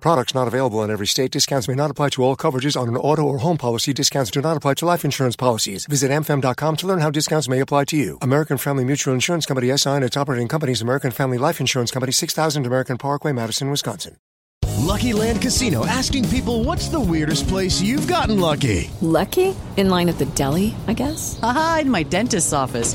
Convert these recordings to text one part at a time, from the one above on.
Products not available in every state. Discounts may not apply to all coverages on an auto or home policy. Discounts do not apply to life insurance policies. Visit amfam.com to learn how discounts may apply to you. American Family Mutual Insurance Company SI and its operating companies American Family Life Insurance Company 6000 American Parkway, Madison, Wisconsin. Lucky Land Casino asking people what's the weirdest place you've gotten lucky? Lucky? In line at the deli, I guess? Aha, in my dentist's office.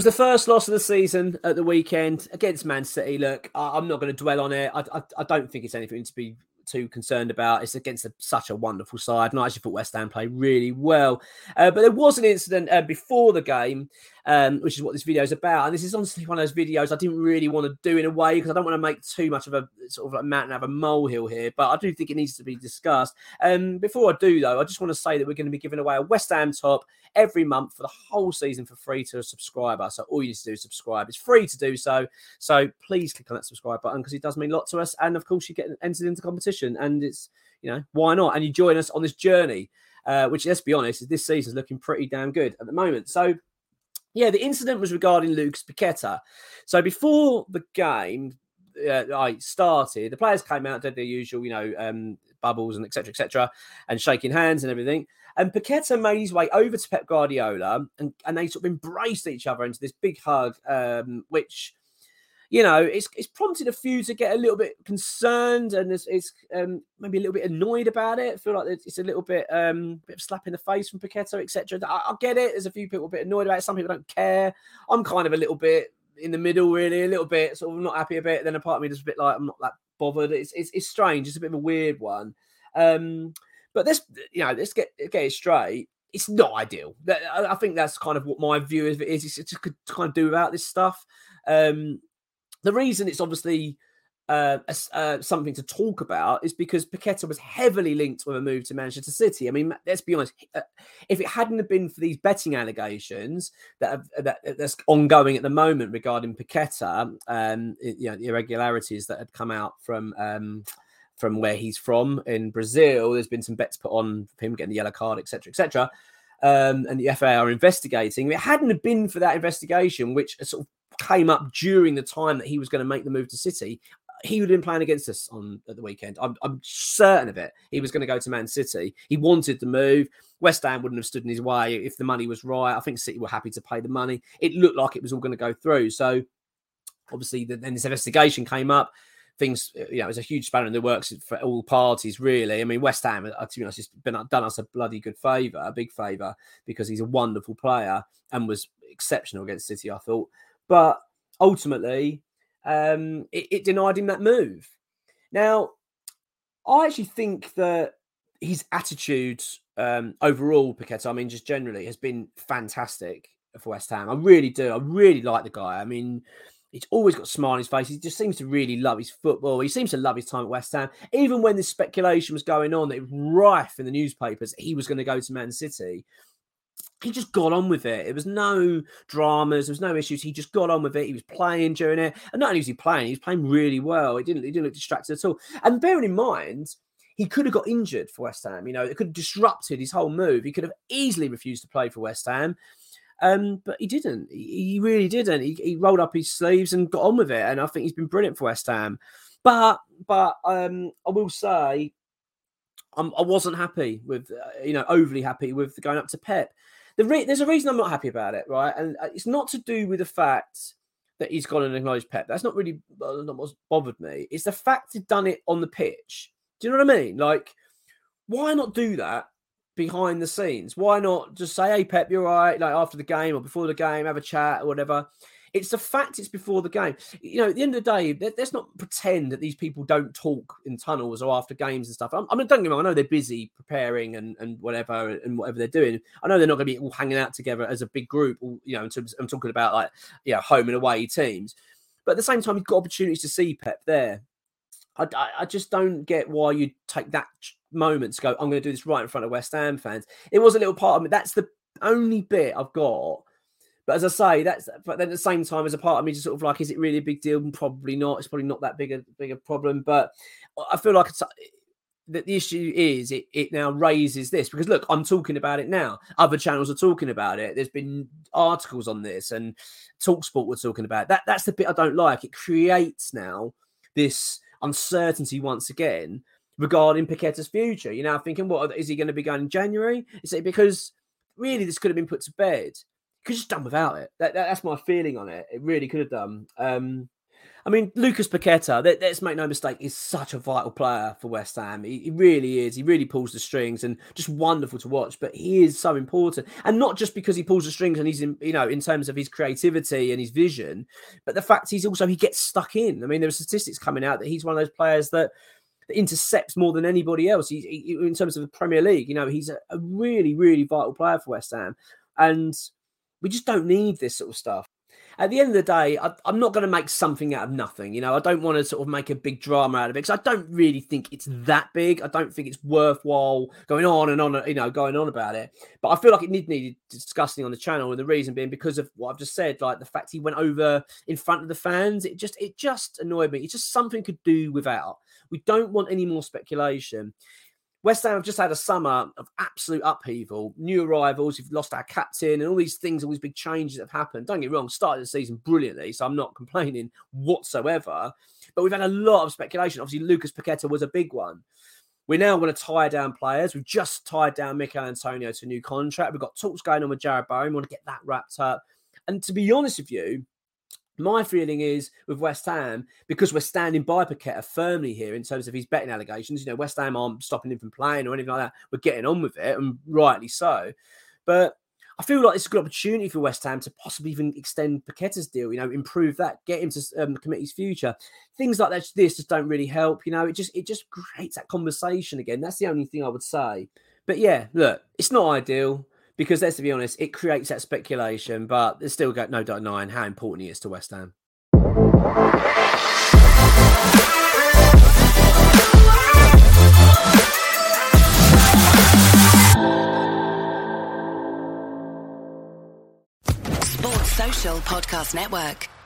Was the first loss of the season at the weekend against Man City. Look, I, am not going to dwell on it. I, I, I, don't think it's anything to be too concerned about. It's against a, such a wonderful side, and I actually thought West Ham played really well. Uh, but there was an incident uh, before the game, um, which is what this video is about. And this is honestly one of those videos I didn't really want to do in a way because I don't want to make too much of a sort of like mountain out of a molehill here. But I do think it needs to be discussed. Um, before I do, though, I just want to say that we're going to be giving away a West Ham top every month for the whole season for free to a subscriber. So all you need to do is subscribe. It's free to do so. So please click on that subscribe button because it does mean a lot to us. And of course, you get entered into competition, and it's you know why not? And you join us on this journey, uh, which let's be honest, this season is looking pretty damn good at the moment. So. Yeah, the incident was regarding Lucas Paqueta. So before the game uh, I started, the players came out, did their usual, you know, um, bubbles and etc. etc. and shaking hands and everything. And Paqueta made his way over to Pep Guardiola and, and they sort of embraced each other into this big hug, um, which you know, it's it's prompted a few to get a little bit concerned and it's, it's um, maybe a little bit annoyed about it. I feel like it's a little bit um, bit of slap in the face from Paqueta, etc. I, I, get it. There's a few people a bit annoyed about it. Some people don't care. I'm kind of a little bit in the middle, really, a little bit sort of not happy a bit. Then a part of me just a bit like I'm not that bothered. It's it's, it's strange. It's a bit of a weird one. Um, but this, you know, let's get get it straight. It's not ideal. I think that's kind of what my view of it is. It's just to kind of do without this stuff. Um, the reason it's obviously uh, uh, something to talk about is because Paqueta was heavily linked with a move to Manchester City. I mean, let's be honest. Uh, if it hadn't have been for these betting allegations that, have, that that's ongoing at the moment regarding Paqueta, um, you know, the irregularities that had come out from um, from where he's from in Brazil. There's been some bets put on him getting the yellow card, etc., etc. Um, and the FA are investigating. If it hadn't have been for that investigation, which sort of came up during the time that he was going to make the move to City, he would have been playing against us on at the weekend. I'm, I'm certain of it. He was going to go to Man City. He wanted to move. West Ham wouldn't have stood in his way if the money was right. I think City were happy to pay the money. It looked like it was all going to go through. So obviously, then this investigation came up things, uh, you know, it was a huge spanner in the works for all parties, really. I mean, West Ham, uh, to be honest, has been uh, done us a bloody good favour, a big favour, because he's a wonderful player and was exceptional against City, I thought. But ultimately, um, it, it denied him that move. Now, I actually think that his attitude um, overall, Paqueta, I mean, just generally, has been fantastic for West Ham. I really do. I really like the guy. I mean, He's always got a smile on his face. He just seems to really love his football. He seems to love his time at West Ham. Even when this speculation was going on, that it was rife in the newspapers, he was going to go to Man City. He just got on with it. It was no dramas. There was no issues. He just got on with it. He was playing during it, and not only was he playing, he was playing really well. He didn't. He didn't look distracted at all. And bearing in mind, he could have got injured for West Ham. You know, it could have disrupted his whole move. He could have easily refused to play for West Ham. Um, but he didn't. He, he really didn't. He, he, rolled up his sleeves and got on with it. And I think he's been brilliant for West Ham. But but um, I will say, I'm, I was not happy with uh, you know overly happy with going up to Pep. The re- there's a reason I'm not happy about it, right? And uh, it's not to do with the fact that he's gone and acknowledged Pep. That's not really not what's bothered me. It's the fact he's done it on the pitch. Do you know what I mean? Like, why not do that behind the scenes? Why not just say, "Hey, Pep, you're right," like after the game or before the game, have a chat or whatever. It's the fact it's before the game. You know, at the end of the day, let's not pretend that these people don't talk in tunnels or after games and stuff. I mean, don't get me wrong, I know they're busy preparing and, and whatever and whatever they're doing. I know they're not going to be all hanging out together as a big group. You know, I'm talking about like, you know, home and away teams. But at the same time, you've got opportunities to see Pep there. I, I, I just don't get why you take that moment to go, I'm going to do this right in front of West Ham fans. It was a little part of me. That's the only bit I've got but as I say, that's but then at the same time, as a part of me, just sort of like, is it really a big deal? Probably not. It's probably not that big a big a problem. But I feel like it's that the issue is it, it now raises this because look, I'm talking about it now. Other channels are talking about it. There's been articles on this, and Talksport were talking about it. that. That's the bit I don't like. It creates now this uncertainty once again regarding Paqueta's future. You know, thinking, what is he going to be going in January? Is it because really this could have been put to bed? Could just done without it. That, that, that's my feeling on it. It really could have done. Um, I mean, Lucas Paqueta, let, us make no mistake, is such a vital player for West Ham. He, he, really is. He really pulls the strings and just wonderful to watch. But he is so important, and not just because he pulls the strings and he's in, you know, in terms of his creativity and his vision, but the fact he's also he gets stuck in. I mean, there are statistics coming out that he's one of those players that intercepts more than anybody else. He, he, in terms of the Premier League, you know, he's a, a really, really vital player for West Ham, and we just don't need this sort of stuff. At the end of the day, I, am not going to make something out of nothing. You know, I don't want to sort of make a big drama out of it because I don't really think it's that big. I don't think it's worthwhile going on and on, you know, going on about it. But I feel like it need needed discussing on the channel, and the reason being because of what I've just said, like the fact he went over in front of the fans. It just, it just annoyed me. It's just something could do without. We don't want any more speculation. West Ham have just had a summer of absolute upheaval, new arrivals, you've lost our captain, and all these things, all these big changes that have happened. Don't get wrong, started the season brilliantly, so I'm not complaining whatsoever. But we've had a lot of speculation. Obviously, Lucas Paqueta was a big one. We're now want to tie down players. We've just tied down Michail Antonio to a new contract. We've got talks going on with Jarrod Bowen. We want to get that wrapped up. And to be honest with you, my feeling is with West Ham, because we're standing by Paqueta firmly here in terms of his betting allegations, you know, West Ham aren't stopping him from playing or anything like that. We're getting on with it, and rightly so. But I feel like it's a good opportunity for West Ham to possibly even extend Paqueta's deal, you know, improve that, get him to um, commit his future. Things like that, this just don't really help. You know, it just it just creates that conversation again. That's the only thing I would say. But yeah, look, it's not ideal because let's be honest, it creates that speculation, but there's still got no denying how important he is to West Ham. Sports Social Podcast Network.